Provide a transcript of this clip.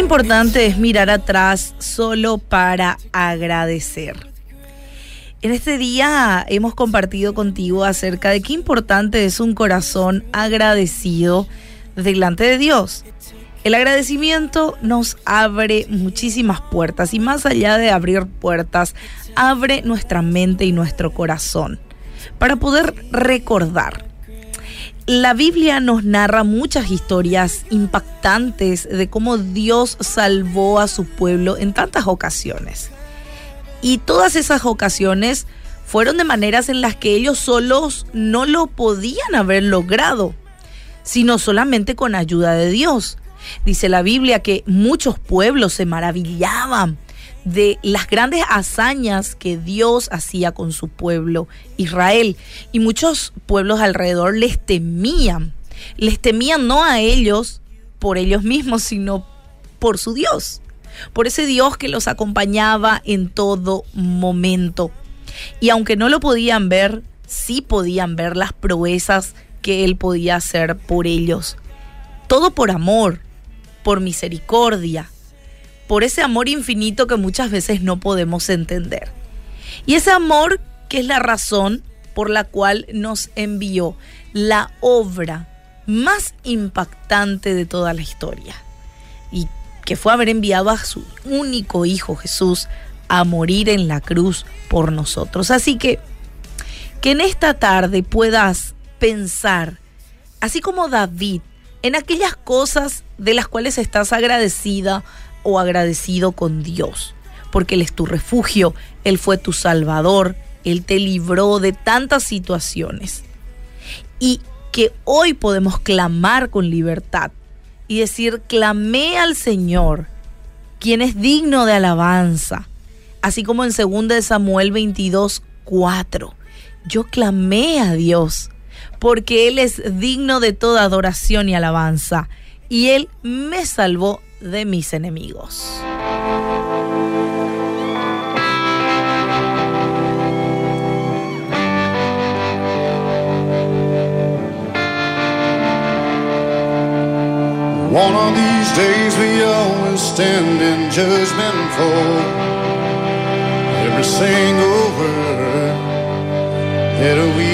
importante es mirar atrás solo para agradecer. En este día hemos compartido contigo acerca de qué importante es un corazón agradecido delante de Dios. El agradecimiento nos abre muchísimas puertas y más allá de abrir puertas, abre nuestra mente y nuestro corazón para poder recordar. La Biblia nos narra muchas historias impactantes de cómo Dios salvó a su pueblo en tantas ocasiones. Y todas esas ocasiones fueron de maneras en las que ellos solos no lo podían haber logrado, sino solamente con ayuda de Dios. Dice la Biblia que muchos pueblos se maravillaban de las grandes hazañas que Dios hacía con su pueblo Israel. Y muchos pueblos alrededor les temían. Les temían no a ellos por ellos mismos, sino por su Dios. Por ese Dios que los acompañaba en todo momento. Y aunque no lo podían ver, sí podían ver las proezas que Él podía hacer por ellos. Todo por amor, por misericordia, por ese amor infinito que muchas veces no podemos entender. Y ese amor que es la razón por la cual nos envió la obra más impactante de toda la historia. Y que fue haber enviado a su único Hijo Jesús a morir en la cruz por nosotros. Así que que en esta tarde puedas pensar, así como David, en aquellas cosas de las cuales estás agradecida o agradecido con Dios, porque Él es tu refugio, Él fue tu salvador, Él te libró de tantas situaciones. Y que hoy podemos clamar con libertad y decir, clamé al Señor, quien es digno de alabanza, así como en 2 Samuel 22, 4. Yo clamé a Dios porque Él es digno de toda adoración y alabanza, y Él me salvó de mis enemigos. One of these days we always stand in judgment for every single word that we.